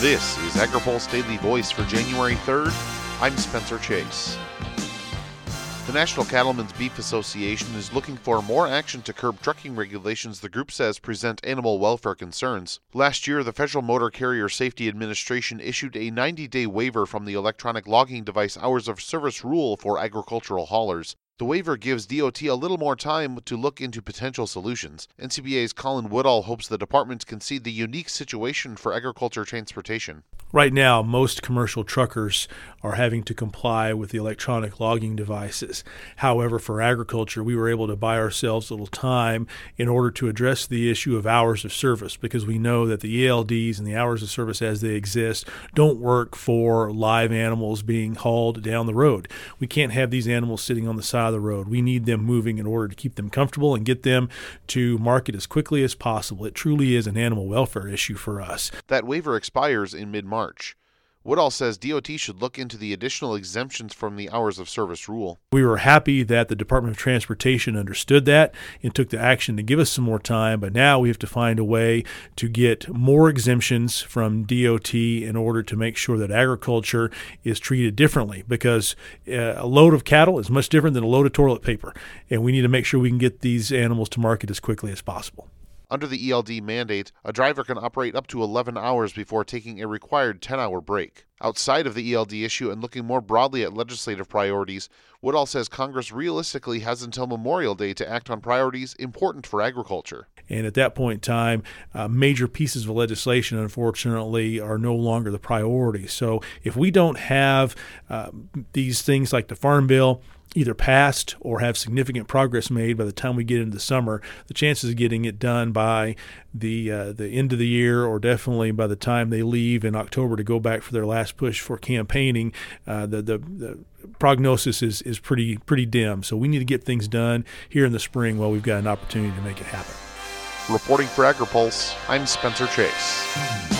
This is AgriPulse Daily Voice for January 3rd. I'm Spencer Chase. The National Cattlemen's Beef Association is looking for more action to curb trucking regulations the group says present animal welfare concerns. Last year, the Federal Motor Carrier Safety Administration issued a 90 day waiver from the electronic logging device hours of service rule for agricultural haulers. The waiver gives DOT a little more time to look into potential solutions. NCBA's Colin Woodall hopes the department can see the unique situation for agriculture transportation. Right now, most commercial truckers are having to comply with the electronic logging devices. However, for agriculture, we were able to buy ourselves a little time in order to address the issue of hours of service because we know that the ELDs and the hours of service as they exist don't work for live animals being hauled down the road. We can't have these animals sitting on the side of the road. We need them moving in order to keep them comfortable and get them to market as quickly as possible. It truly is an animal welfare issue for us. That waiver expires in mid March. Woodall says DOT should look into the additional exemptions from the hours of service rule. We were happy that the Department of Transportation understood that and took the action to give us some more time, but now we have to find a way to get more exemptions from DOT in order to make sure that agriculture is treated differently because uh, a load of cattle is much different than a load of toilet paper, and we need to make sure we can get these animals to market as quickly as possible. Under the ELD mandate, a driver can operate up to 11 hours before taking a required 10 hour break. Outside of the ELD issue and looking more broadly at legislative priorities, Woodall says Congress realistically has until Memorial Day to act on priorities important for agriculture. And at that point in time, uh, major pieces of legislation, unfortunately, are no longer the priority. So if we don't have uh, these things like the Farm Bill, either passed or have significant progress made by the time we get into the summer, the chances of getting it done by the uh, the end of the year or definitely by the time they leave in October to go back for their last push for campaigning, uh, the, the, the prognosis is is pretty pretty dim. So we need to get things done here in the spring while we've got an opportunity to make it happen. Reporting for AgriPulse, I'm Spencer Chase.